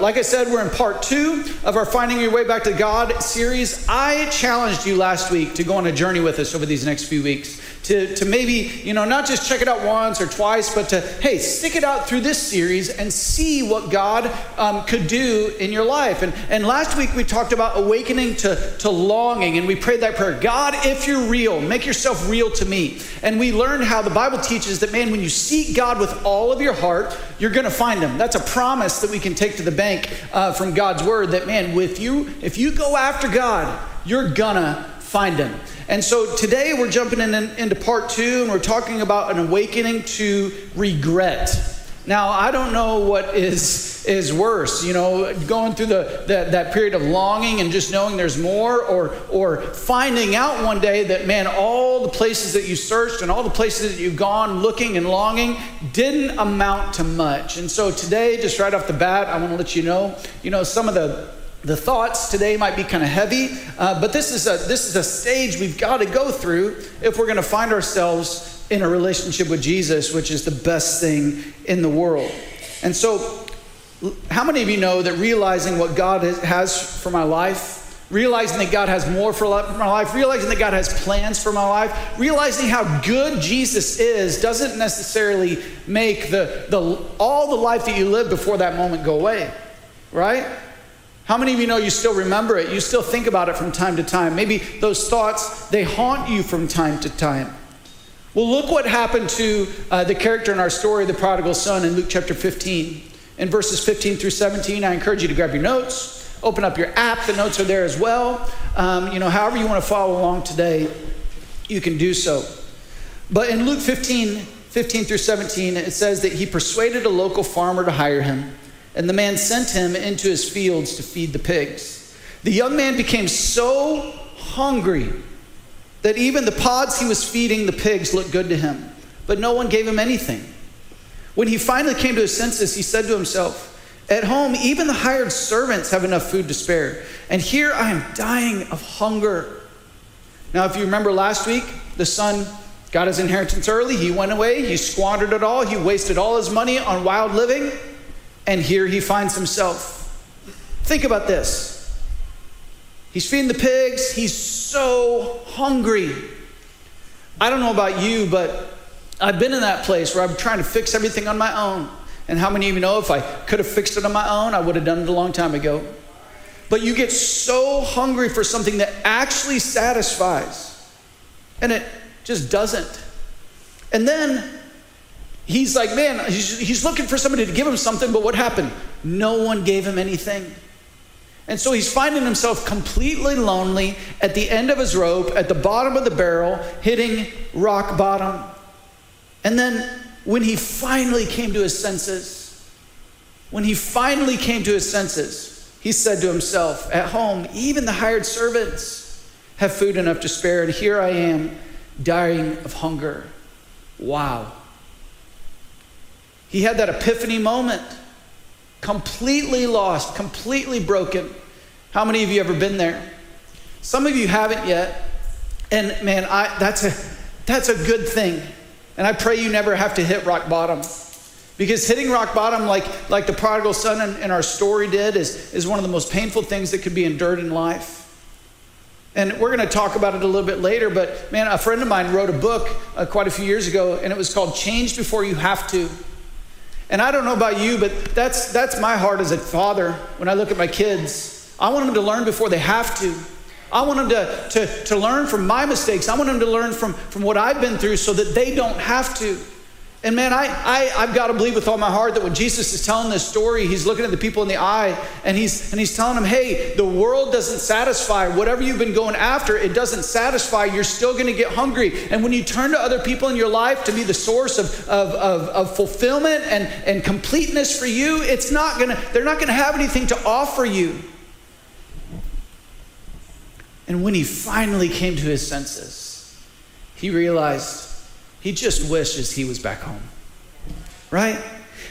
like I said, we're in part two of our Finding Your Way Back to God series. I challenged you last week to go on a journey with us over these next few weeks. To, to maybe, you know, not just check it out once or twice, but to, hey, stick it out through this series and see what God um, could do in your life. And, and last week we talked about awakening to, to longing, and we prayed that prayer God, if you're real, make yourself real to me. And we learned how the Bible teaches that, man, when you seek God with all of your heart, you're going to find him. That's a promise that we can take to the bank uh, from God's word that, man, with you, if you go after God, you're to find him. And so today we're jumping in, in, into part two, and we're talking about an awakening to regret. Now, I don't know what is, is worse, you know, going through the, the, that period of longing and just knowing there's more, or, or finding out one day that, man, all the places that you searched and all the places that you've gone looking and longing didn't amount to much. And so today, just right off the bat, I want to let you know, you know, some of the the thoughts today might be kind of heavy, uh, but this is, a, this is a stage we've got to go through if we're going to find ourselves in a relationship with Jesus, which is the best thing in the world. And so, how many of you know that realizing what God has for my life, realizing that God has more for my life, realizing that God has plans for my life, realizing how good Jesus is doesn't necessarily make the, the, all the life that you live before that moment go away, right? How many of you know you still remember it? You still think about it from time to time. Maybe those thoughts, they haunt you from time to time. Well, look what happened to uh, the character in our story, the prodigal son, in Luke chapter 15. In verses 15 through 17, I encourage you to grab your notes, open up your app. The notes are there as well. Um, you know, however you want to follow along today, you can do so. But in Luke 15, 15 through 17, it says that he persuaded a local farmer to hire him, and the man sent him into his fields to feed the pigs. The young man became so hungry that even the pods he was feeding the pigs looked good to him, but no one gave him anything. When he finally came to his senses, he said to himself, At home, even the hired servants have enough food to spare, and here I am dying of hunger. Now, if you remember last week, the son got his inheritance early. He went away, he squandered it all, he wasted all his money on wild living, and here he finds himself. Think about this. He's feeding the pigs. He's so hungry. I don't know about you, but I've been in that place where I'm trying to fix everything on my own. And how many of you know if I could have fixed it on my own, I would have done it a long time ago? But you get so hungry for something that actually satisfies, and it just doesn't. And then he's like, man, he's, he's looking for somebody to give him something, but what happened? No one gave him anything. And so he's finding himself completely lonely at the end of his rope, at the bottom of the barrel, hitting rock bottom. And then when he finally came to his senses, when he finally came to his senses, he said to himself, At home, even the hired servants have food enough to spare, and here I am dying of hunger. Wow. He had that epiphany moment completely lost, completely broken. How many of you ever been there? Some of you haven't yet. And man, I, that's, a, that's a good thing. And I pray you never have to hit rock bottom. Because hitting rock bottom, like, like the prodigal son in, in our story did, is, is one of the most painful things that could be endured in life. And we're going to talk about it a little bit later, but man, a friend of mine wrote a book uh, quite a few years ago, and it was called Change Before You Have to. And I don't know about you, but that's, that's my heart as a father when I look at my kids. I want them to learn before they have to. I want them to, to, to learn from my mistakes. I want them to learn from, from what I've been through so that they don't have to. And man, I, I, I've got to believe with all my heart that when Jesus is telling this story, he's looking at the people in the eye and he's, and he's telling them, hey, the world doesn't satisfy. Whatever you've been going after, it doesn't satisfy. You're still going to get hungry. And when you turn to other people in your life to be the source of, of, of, of fulfillment and, and completeness for you, it's not going to, they're not going to have anything to offer you. And when he finally came to his senses, he realized he just wishes he was back home. Right?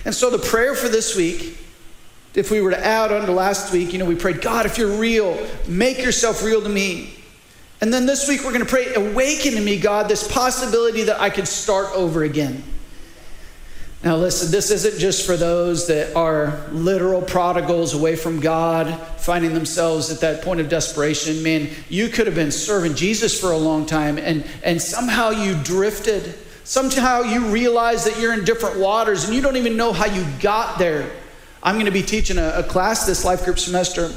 And so the prayer for this week, if we were to add on to last week, you know, we prayed, God, if you're real, make yourself real to me. And then this week we're going to pray, awaken to me, God, this possibility that I could start over again. Now, listen, this isn't just for those that are literal prodigals away from God, finding themselves at that point of desperation. Man, you could have been serving Jesus for a long time, and, and somehow you drifted. Somehow you realize that you're in different waters, and you don't even know how you got there. I'm going to be teaching a, a class this life group semester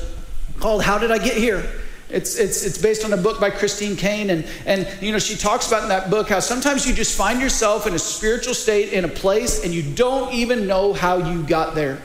called How Did I Get Here? It's, it's, it's based on a book by Christine Caine. And, and, you know, she talks about in that book how sometimes you just find yourself in a spiritual state in a place and you don't even know how you got there.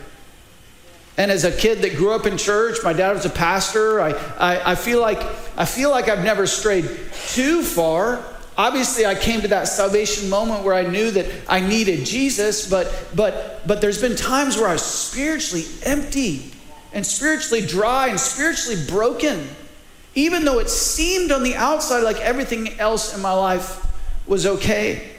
And as a kid that grew up in church, my dad was a pastor. I, I, I, feel like, I feel like I've never strayed too far. Obviously, I came to that salvation moment where I knew that I needed Jesus, but, but, but there's been times where I was spiritually empty and spiritually dry and spiritually broken even though it seemed on the outside like everything else in my life was okay.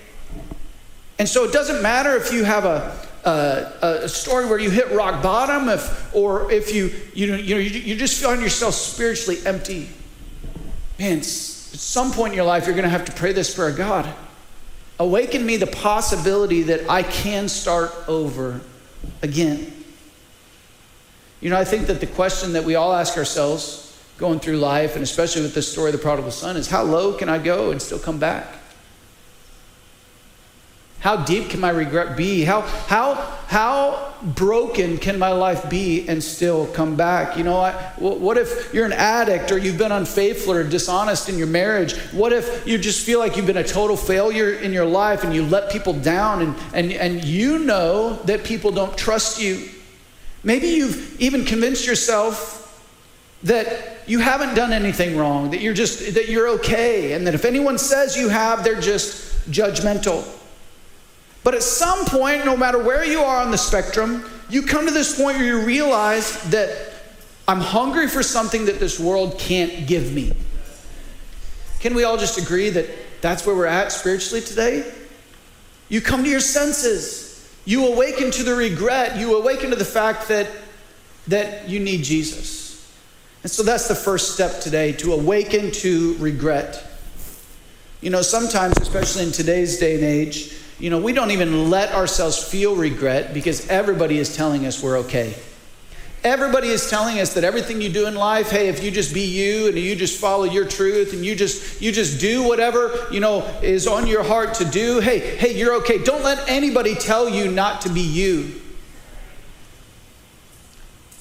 And so it doesn't matter if you have a, a, a story where you hit rock bottom, if, or if you, you, know, you, know, you, just find yourself spiritually empty. Man, at some point in your life, you're going to have to pray this prayer God, awaken me the possibility that I can start over again. You know, I think that the question that we all ask ourselves going through life, and especially with this story of the prodigal son, is how low can I go and still come back? How deep can my regret be? How, how, how broken can my life be and still come back? You know, I, what if you're an addict or you've been unfaithful or dishonest in your marriage? What if you just feel like you've been a total failure in your life and you let people down and, and, and you know that people don't trust you? Maybe you've even convinced yourself that you haven't done anything wrong, that you're just that you're okay, and that if anyone says you have, they're just judgmental. But at some point, no matter where you are on the spectrum, you come to this point where you realize that I'm hungry for something that this world can't give me. Can we all just agree that that's where we're at spiritually today? You come to your senses. You awaken to the regret. You awaken to the fact that, that you need Jesus. And so that's the first step today to awaken to regret. You know, sometimes, especially in today's day and age, you know, we don't even let ourselves feel regret because everybody is telling us we're okay. Everybody is telling us that everything you do in life, hey, if you just be you and you just follow your truth and you just you just do whatever, you know, is on your heart to do, hey, hey, you're okay. Don't let anybody tell you not to be you.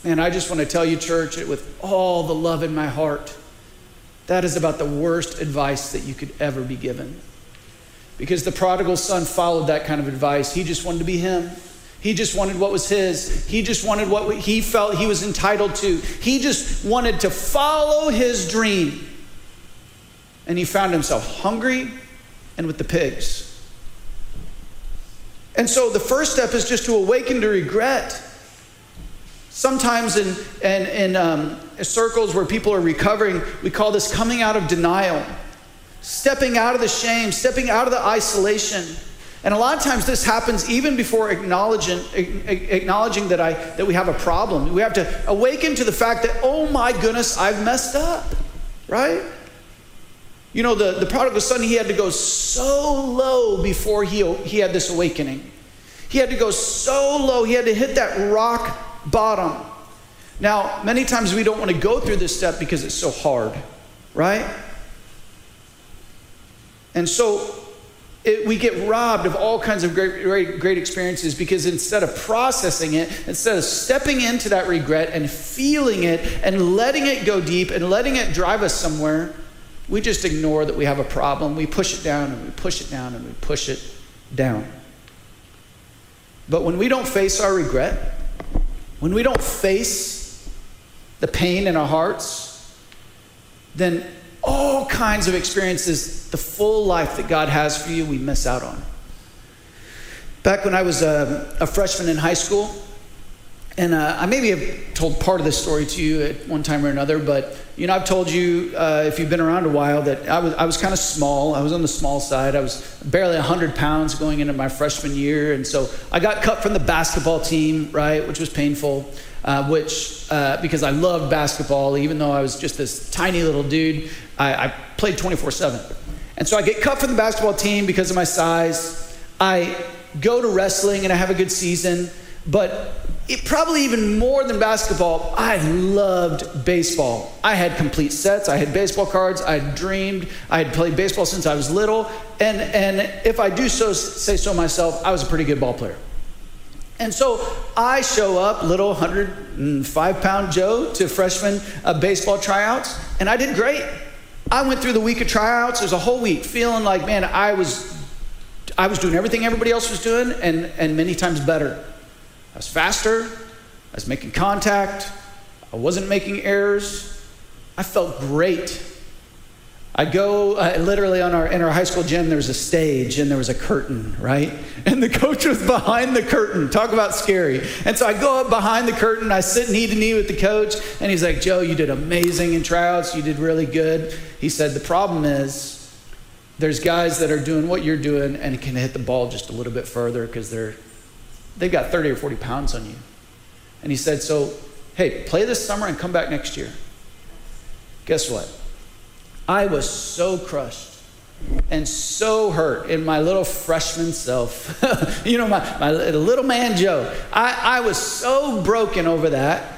And I just want to tell you, church, with all the love in my heart, that is about the worst advice that you could ever be given. Because the prodigal son followed that kind of advice. He just wanted to be him. He just wanted what was his. He just wanted what he felt he was entitled to. He just wanted to follow his dream. And he found himself hungry and with the pigs. And so the first step is just to awaken to regret. Sometimes in, in, in um, circles where people are recovering, we call this coming out of denial, stepping out of the shame, stepping out of the isolation. And a lot of times this happens even before acknowledging, acknowledging that, I, that we have a problem. We have to awaken to the fact that, oh my goodness, I've messed up, right? You know, the, the prodigal son, he had to go so low before he, he had this awakening. He had to go so low, he had to hit that rock bottom. Now, many times we don't want to go through this step because it's so hard, right? And so it, we get robbed of all kinds of great, great, great experiences because instead of processing it, instead of stepping into that regret and feeling it and letting it go deep and letting it drive us somewhere, we just ignore that we have a problem. We push it down and we push it down and we push it down. But when we don't face our regret, when we don't face the pain in our hearts, then all kinds of experiences, the full life that God has for you, we miss out on. Back when I was a, a freshman in high school, and uh, I maybe have told part of this story to you at one time or another, but you know, I've told you uh, if you've been around a while that I was, I was kind of small. I was on the small side. I was barely 100 pounds going into my freshman year. And so I got cut from the basketball team, right, which was painful, uh, which, uh, because I loved basketball, even though I was just this tiny little dude, I, I played 24 7. And so I get cut from the basketball team because of my size. I go to wrestling and I have a good season, but it, probably even more than basketball, I loved baseball. I had complete sets, I had baseball cards, I dreamed, I had played baseball since I was little, and, and if I do so say so myself, I was a pretty good ball player. And so I show up, little 105 pound Joe, to freshman uh, baseball tryouts, and I did great. I went through the week of tryouts. It was a whole week feeling like, man, I was, I was doing everything everybody else was doing, and, and many times better. I was faster, I was making contact, I wasn't making errors. I felt great. I go uh, literally on our in our high school gym. There was a stage and there was a curtain, right? And the coach was behind the curtain. Talk about scary. And so I go up behind the curtain. I sit knee to knee with the coach, and he's like, "Joe, you did amazing in tryouts. You did really good." He said, "The problem is, there's guys that are doing what you're doing and can hit the ball just a little bit further because they're they've got 30 or 40 pounds on you. And he said, So, hey, play this summer and come back next year. Guess what? I was so crushed and so hurt in my little freshman self. you know, my, my little man Joe. I, I was so broken over that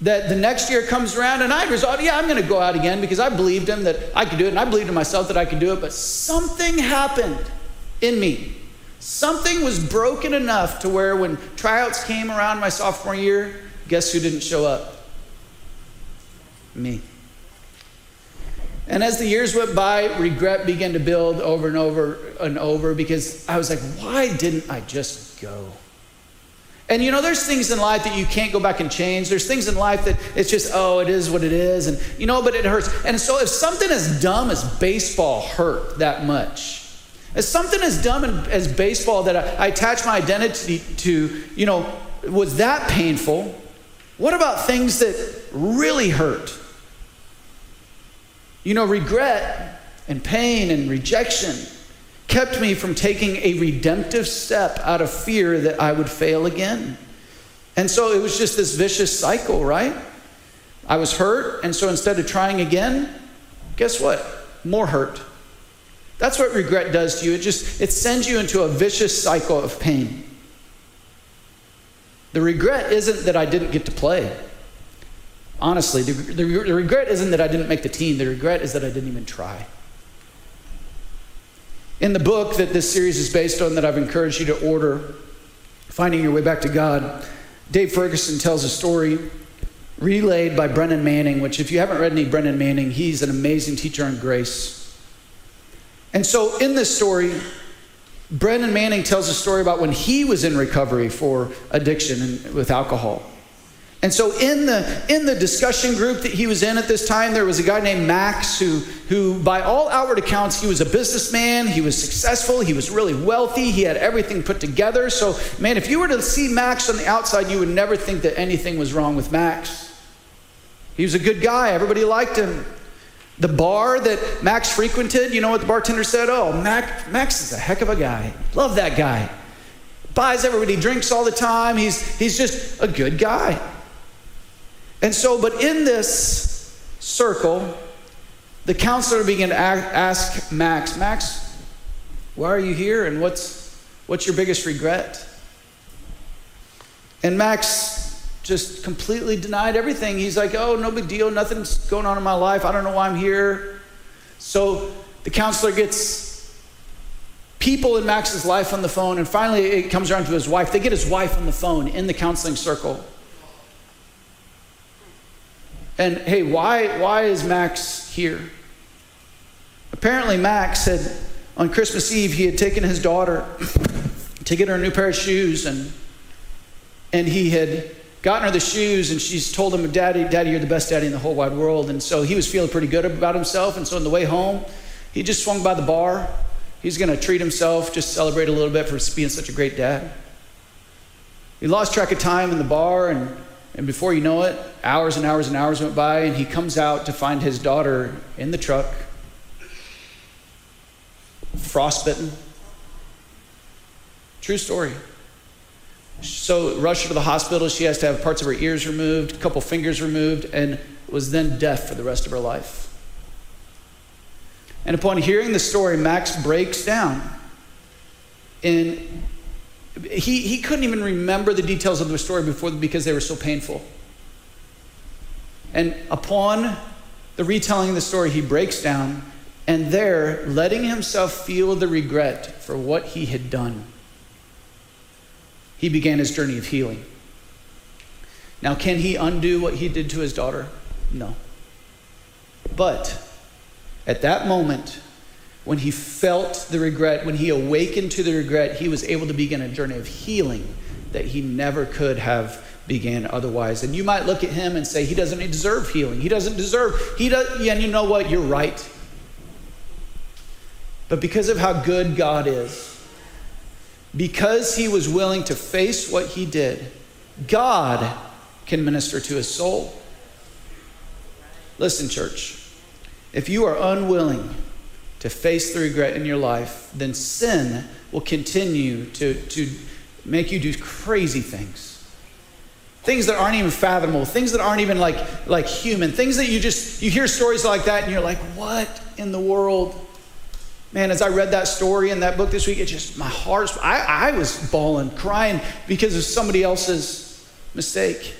that the next year comes around and I resolved, yeah, I'm going to go out again because I believed him that I could do it and I believed in myself that I could do it. But something happened in me Something was broken enough to where when tryouts came around my sophomore year, guess who didn't show up? Me. And as the years went by, regret began to build over and over and over because I was like, why didn't I just go? And you know, there's things in life that you can't go back and change. There's things in life that it's just, oh, it is what it is. And you know, but it hurts. And so if something as dumb as baseball hurt that much, as something as dumb as baseball that I, attach my identity to, you know, was that painful? What about things that really hurt? You know, regret and pain and rejection kept me from taking a redemptive step out of fear that I would fail again. And so it was just this vicious cycle, right? I was hurt, and so instead of trying again, guess what? More hurt. That's what regret does to you. It just it sends you into a vicious cycle of pain. The regret isn't that I didn't get to play. Honestly, the, the, the regret isn't that I didn't make the team. The regret is that I didn't even try. In the book that this series is based on, that I've encouraged you to order, Finding Your Way Back to God, Dave Ferguson tells a story relayed by Brennan Manning, which, if you haven't read any Brennan Manning, he's an amazing teacher on grace. And so in this story, Brennan Manning tells a story about when he was in recovery for addiction and, with alcohol. And so in the in the discussion group that he was in at this time, there was a guy named Max who who by all outward accounts he was a businessman, he was successful, he was really wealthy, he had everything put together. So man, if you were to see Max on the outside, you would never think that anything was wrong with Max. He was a good guy, everybody liked him. The bar that Max frequented, you know what the bartender said? Oh, Max, Max is a heck of a guy. Love that guy. Buys everybody drinks all the time. He's, he's just a good guy. And so, but in this circle, the counselor began to ask Max, Max, why are you here and what's, what's your biggest regret? And Max just completely denied everything. He's like, oh, no big deal. Nothing's going on in my life. I don't know why I'm here. So the counselor gets people in Max's life on the phone, and finally it comes around to his wife. They get his wife on the phone in the counseling circle. And hey, why, why is Max here? Apparently, Max had, on Christmas Eve, he had taken his daughter to get her a new pair of shoes, and, and he had gotten her the shoes and she's told him, Daddy, Daddy, you're the best daddy in the whole wide world. And so he was feeling pretty good about himself. And so on the way home, he just swung by the bar. He's going to treat himself, just celebrate a little bit for being such a great dad. He lost track of time in the bar, and, and before you know it, hours and hours and hours went by, and he comes out to find his daughter in the truck, frostbitten. True story. So rushed her to the hospital. She has to have parts of her ears removed, a couple fingers removed, and was then deaf for the rest of her life. And upon hearing the story, Max breaks down in he, he couldn't even remember the details of the story before because they were so painful. And upon the retelling of the story, he breaks down and there, letting himself feel the regret for what he had done, he began his journey of healing. Now, can he undo what he did to his daughter? No. But at that moment, when he felt the regret, when he awakened to the regret, he was able to begin a journey of healing that he never could have began otherwise. And you might look at him and say, he doesn't deserve healing. He doesn't deserve, he does, yeah, and you know what? You're right. But because of how good God is, because he was willing to face what he did, God can minister to his soul. Listen, church, if you are unwilling to face the regret in your life, then sin will continue to, to make you do crazy things. Things that aren't even fathomable, things that aren't even like, like human, things that you just, you hear stories like that and you're like, what in the world? Man, as I read that story in that book this week, it just, my heart, I, I was bawling, crying because of somebody else's mistake.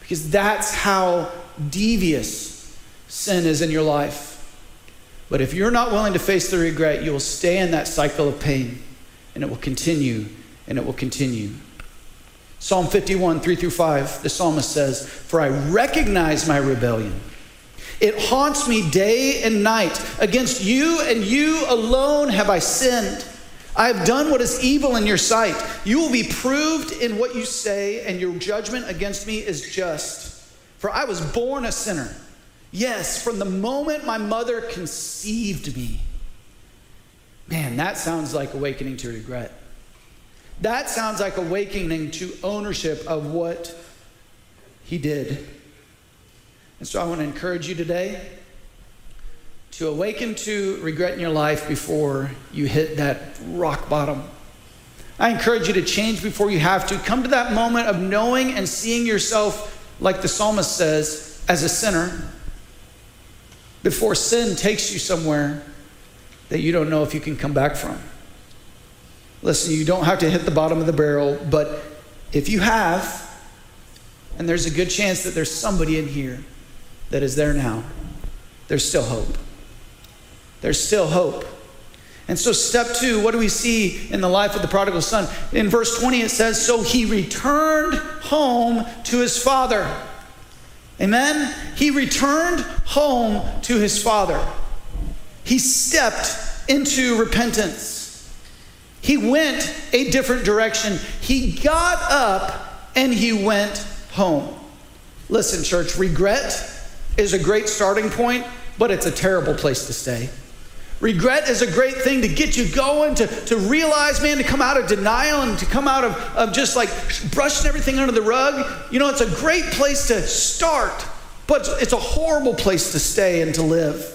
Because that's how devious sin is in your life. But if you're not willing to face the regret, you will stay in that cycle of pain and it will continue and it will continue. Psalm 51, 3 through 5, the psalmist says, For I recognize my rebellion. It haunts me day and night. Against you and you alone have I sinned. I have done what is evil in your sight. You will be proved in what you say, and your judgment against me is just. For I was born a sinner. Yes, from the moment my mother conceived me. Man, that sounds like awakening to regret. That sounds like awakening to ownership of what he did. And so I want to encourage you today to awaken to regret in your life before you hit that rock bottom. I encourage you to change before you have to. Come to that moment of knowing and seeing yourself, like the psalmist says, as a sinner before sin takes you somewhere that you don't know if you can come back from. Listen, you don't have to hit the bottom of the barrel, but if you have, and there's a good chance that there's somebody in here that is there now, there's still hope. There's still hope. And so, step two, what do we see in the life of the prodigal son? In verse 20, it says, So he returned home to his father. Amen? He returned home to his father. He stepped into repentance. He went a different direction. He got up and he went home. Listen, church, regret is a great starting point, but it's a terrible place to stay. Regret is a great thing to get you going, to, to realize, man, to come out of denial and to come out of, of just like brushing everything under the rug. You know, it's a great place to start, but it's a horrible place to stay and to live.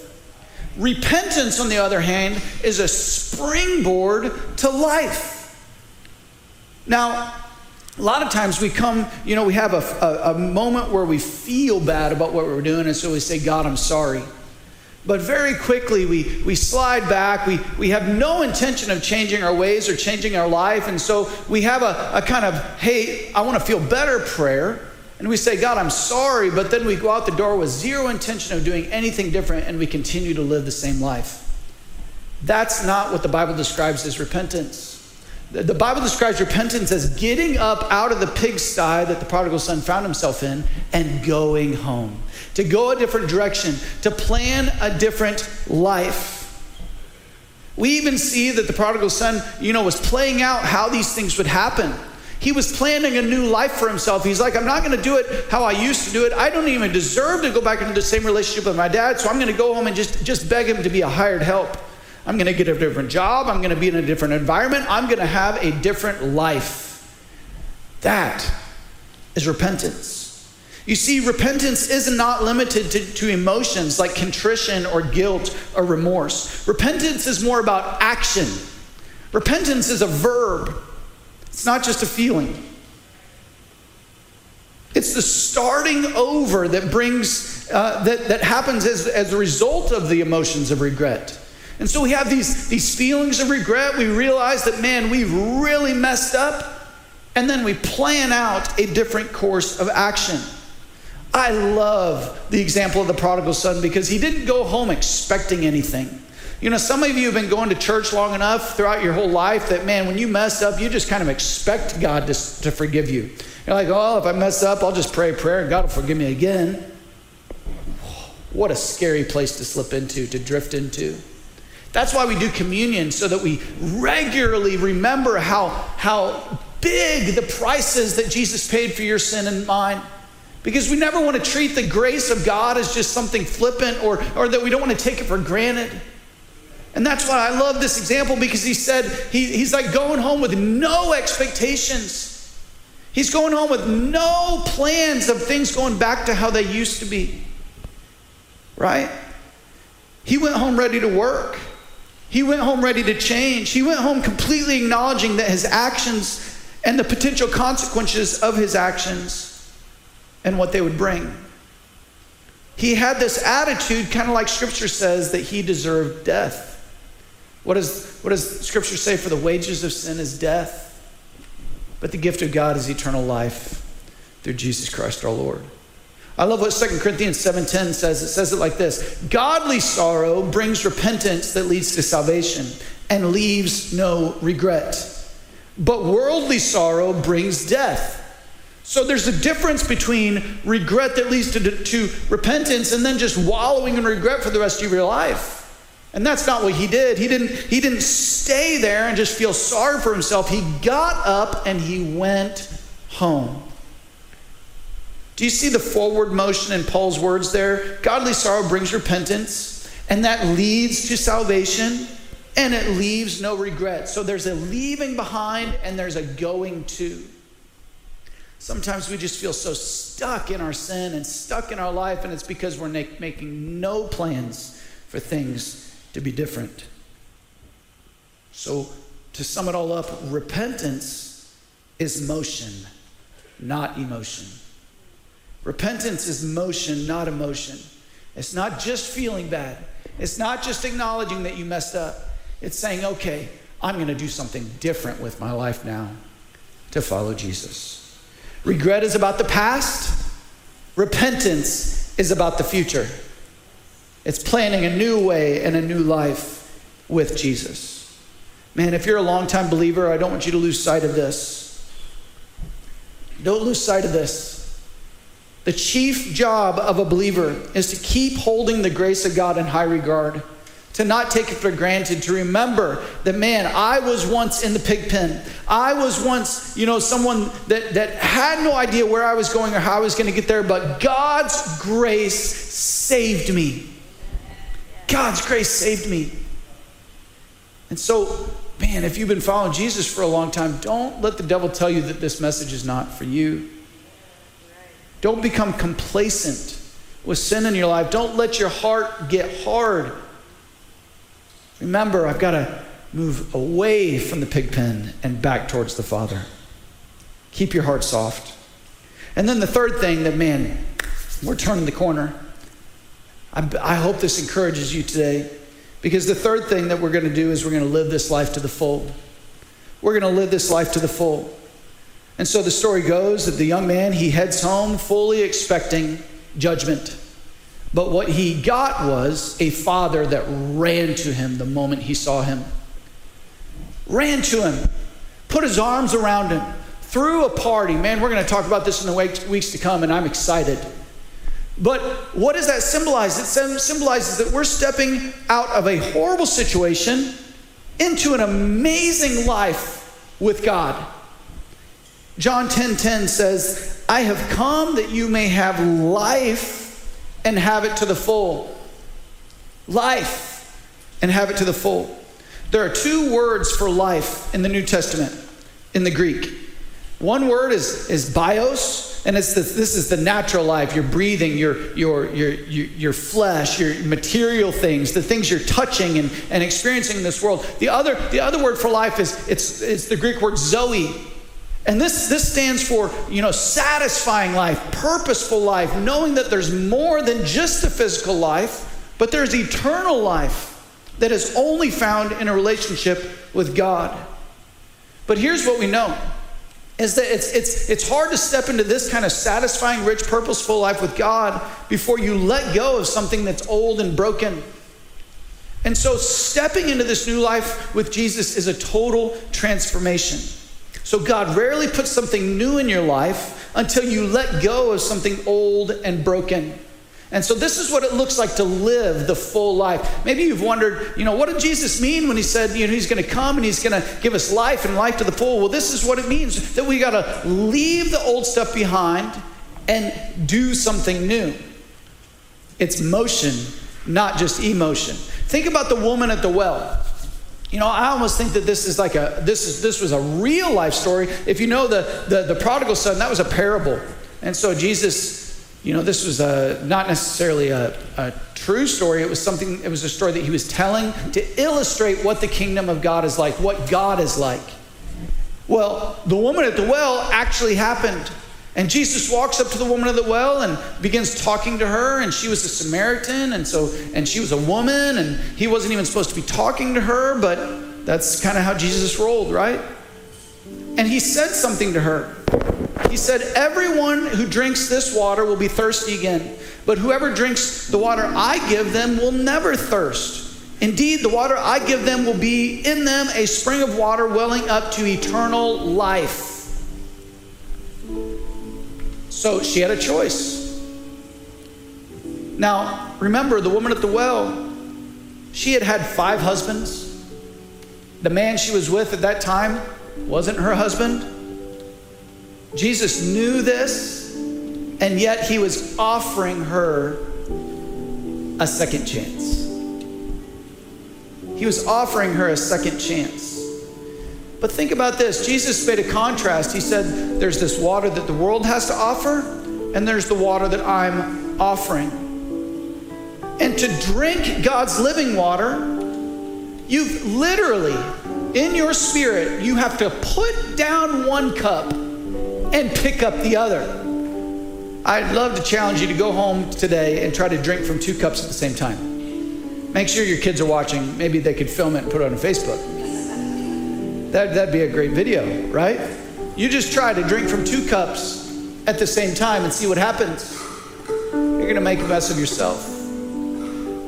Repentance, on the other hand, is a springboard to life. Now, a lot of times we come, you know, we have a, a, a, moment where we feel bad about what we're doing, and so we say, God, I'm sorry. But very quickly we, we slide back. We, we have no intention of changing our ways or changing our life. And so we have a, a kind of, hey, I want to feel better prayer. And we say, God, I'm sorry. But then we go out the door with zero intention of doing anything different and we continue to live the same life. That's not what the Bible describes as repentance. The Bible describes repentance as getting up out of the pigsty that the prodigal son found himself in and going home, to go a different direction, to plan a different life. We even see that the prodigal son, you know, was playing out how these things would happen. He was planning a new life for himself. He's like, I'm not going to do it how I used to do it. I don't even deserve to go back into the same relationship with my dad, so I'm going to go home and just, just beg him to be a hired help. I'm going to get a different job. I'm going to be in a different environment. I'm going to have a different life. That is repentance. You see, repentance is not limited to, to, emotions like contrition or guilt or remorse. Repentance is more about action. Repentance is a verb, it's not just a feeling. It's the starting over that brings, uh, that, that happens as, as a result of the emotions of regret. And so we have these, these feelings of regret. We realize that, man, we've really messed up. And then we plan out a different course of action. I love the example of the prodigal son because he didn't go home expecting anything. You know, some of you have been going to church long enough throughout your whole life that, man, when you mess up, you just kind of expect God to, to forgive you. You're like, oh, if I mess up, I'll just pray a prayer and God will forgive me again. What a scary place to slip into, to drift into. That's why we do communion, so that we regularly remember how, how big the price is that Jesus paid for your sin and mine. Because we never want to treat the grace of God as just something flippant or, or that we don't want to take it for granted. And that's why I love this example because he said he, he's like going home with no expectations. He's going home with no plans of things going back to how they used to be. Right? He went home ready to work. He went home ready to change. He went home completely acknowledging that his actions and the potential consequences of his actions and what they would bring. He had this attitude, kind of like scripture says, that he deserved death. What does, what does scripture say? For the wages of sin is death, but the gift of God is eternal life through Jesus Christ our Lord. I love what 2 Corinthians 7:10 says. It says it like this: Godly sorrow brings repentance that leads to salvation and leaves no regret. But worldly sorrow brings death. So there's a difference between regret that leads to, to repentance and then just wallowing in regret for the rest of your life. And that's not what he did. He didn't, he didn't stay there and just feel sorry for himself. He got up and he went home. Do you see the forward motion in Paul's words there? Godly sorrow brings repentance, and that leads to salvation, and it leaves no regret. So there's a leaving behind and there's a going to. Sometimes we just feel so stuck in our sin and stuck in our life, and it's because we're making no plans for things to be different. So, to sum it all up, repentance is motion, not emotion. Repentance is motion, not emotion. It's not just feeling bad, it's not just acknowledging that you messed up. It's saying, okay, I'm going to do something different with my life now to follow Jesus. Regret is about the past, repentance is about the future. It's planning a new way and a new life with Jesus. Man, if you're a longtime believer, I don't want you to lose sight of this. Don't lose sight of this. The chief job of a believer is to keep holding the grace of God in high regard to not take it for granted, to remember that, man, I was once in the pig pen. I was once, you know, someone that, that had no idea where I was going or how I was going to get there, but God's grace saved me. God's grace saved me. And so, man, if you've been following Jesus for a long time, don't let the devil tell you that this message is not for you. Don't become complacent with sin in your life. Don't let your heart get hard Remember, I've got to move away from the pig pen and back towards the Father. Keep your heart soft. And then the third thing that, man, we're turning the corner. I, I hope this encourages you today because the third thing that we're going to do is we're going to live this life to the full. We're going to live this life to the full. And so the story goes that the young man, he heads home fully expecting judgment. But what he got was a father that ran to him the moment he saw him. Ran to him, put his arms around him, threw a party. Man, we're going to talk about this in the weeks to come, and I'm excited. But what does that symbolize? It symbolizes that we're stepping out of a horrible situation into an amazing life with God. John 10:10 10, 10 says, "I have come that you may have life and have it to the full. Life and have it to the full. There are two words for life in the New Testament in the Greek. One word is, is bios, and it's this is the natural life. You're breathing, your, your, your, your, your flesh, your material things, the things you're touching and, and experiencing in this world. The other, the other word for life is it's, it's the Greek word zoe, and this, this stands for, you know, satisfying life, purposeful life, knowing that there's more than just the physical life, but there's eternal life that is only found in a relationship with God. But here's what we know is that it's, it's, it's hard to step into this kind of satisfying, rich, purposeful life with God before you let go of something that's old and broken. And so, stepping into this new life with Jesus is a total transformation. So, God rarely puts something new in your life until you let go of something old and broken. And so this is what it looks like to live the full life. Maybe you've wondered, you know, what did Jesus mean when he said, you know, he's going to come and he's going to give us life and life to the full? Well, this is what it means that we got to leave the old stuff behind and do something new. It's motion, not just emotion. Think about the woman at the well. You know, I almost think that this is like a this is this was a real life story. If you know the the, the prodigal son, that was a parable. And so Jesus you know, this was a, not necessarily a, a, true story. It was something, it was a story that he was telling to illustrate what the kingdom of God is like, what God is like. Well, the woman at the well actually happened. And Jesus walks up to the woman of the well and begins talking to her. And she was a Samaritan, and so, and she was a woman, and he wasn't even supposed to be talking to her, but that's kind of how Jesus rolled, right? And he said something to her. He said, Everyone who drinks this water will be thirsty again, but whoever drinks the water I give them will never thirst. Indeed, the water I give them will be in them a spring of water welling up to eternal life. So she had a choice. Now, remember the woman at the well, she had had five husbands. The man she was with at that time wasn't her husband. Jesus knew this, and yet he was offering her a second chance. He was offering her a second chance. But think about this Jesus made a contrast. He said, There's this water that the world has to offer, and there's the water that I'm offering. And to drink God's living water, you've literally, in your spirit, you have to put down one cup and pick up the other. I'd love to challenge you to go home today and try to drink from two cups at the same time. Make sure your kids are watching. Maybe they could film it and put it on Facebook. That, that'd be a great video, right? You just try to drink from two cups at the same time and see what happens. You're going to make a mess of yourself.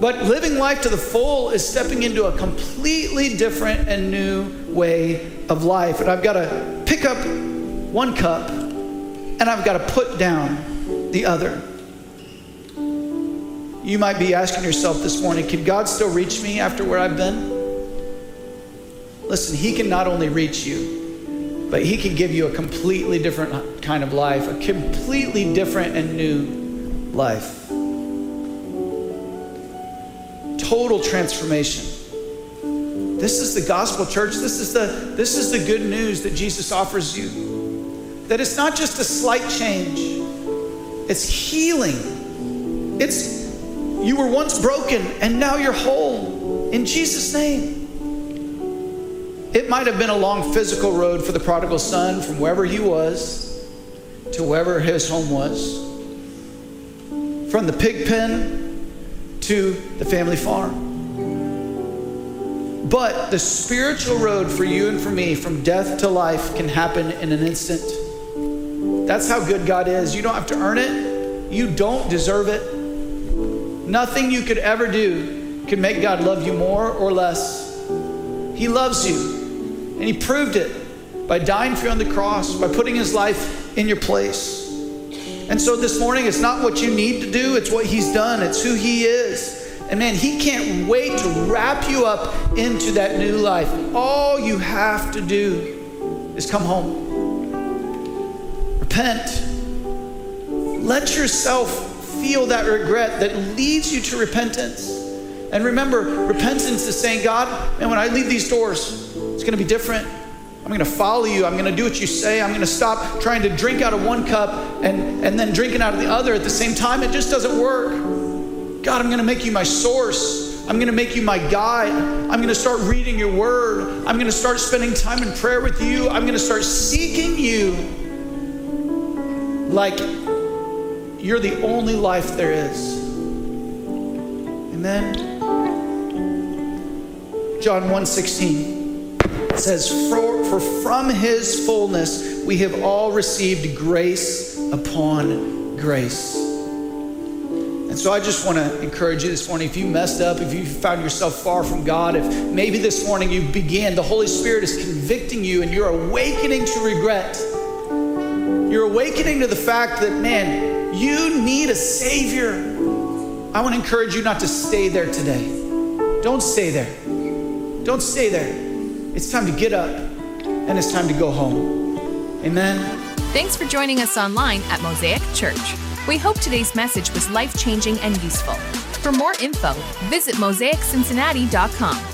But living life to the full is stepping into a completely different and new way of life. And I've got to pick up one cup and I've got to put down the other. You might be asking yourself this morning, can God still reach me after where I've been? Listen, He can not only reach you, but He can give you a completely different kind of life, a completely different and new life. Total transformation. This is the gospel church. This is the, this is the good news that Jesus offers you. That it's not just a slight change, it's healing. It's you were once broken and now you're whole in Jesus' name. It might have been a long physical road for the prodigal son from wherever he was to wherever his home was, from the pig pen to the family farm. But the spiritual road for you and for me from death to life can happen in an instant. That's how good God is. You don't have to earn it, you don't deserve it. Nothing you could ever do can make God love you more or less. He loves you, and He proved it by dying for you on the cross, by putting His life in your place. And so this morning, it's not what you need to do, it's what He's done, it's who He is. And man, He can't wait to wrap you up into that new life. All you have to do is come home. Repent. Let yourself feel that regret that leads you to repentance. And remember, repentance is saying, God, man, when I leave these doors, it's going to be different. I'm going to follow you. I'm going to do what you say. I'm going to stop trying to drink out of one cup and, and then drinking out of the other at the same time. It just doesn't work. God, I'm going to make you my source. I'm going to make you my guide. I'm going to start reading your word. I'm going to start spending time in prayer with you. I'm going to start seeking you like you're the only life there is. Amen. John 1:16 says, for, for from his fullness we have all received grace upon grace. And so I just want to encourage you this morning if you messed up, if you found yourself far from God, if maybe this morning you began, the Holy Spirit is convicting you and you're awakening to regret. You're awakening to the fact that, man, you need a Savior. I want to encourage you not to stay there today. Don't stay there. Don't stay there. It's time to get up and it's time to go home. Amen. Thanks for joining us online at Mosaic Church. We hope today's message was life changing and useful. For more info, visit mosaiccincinnati.com.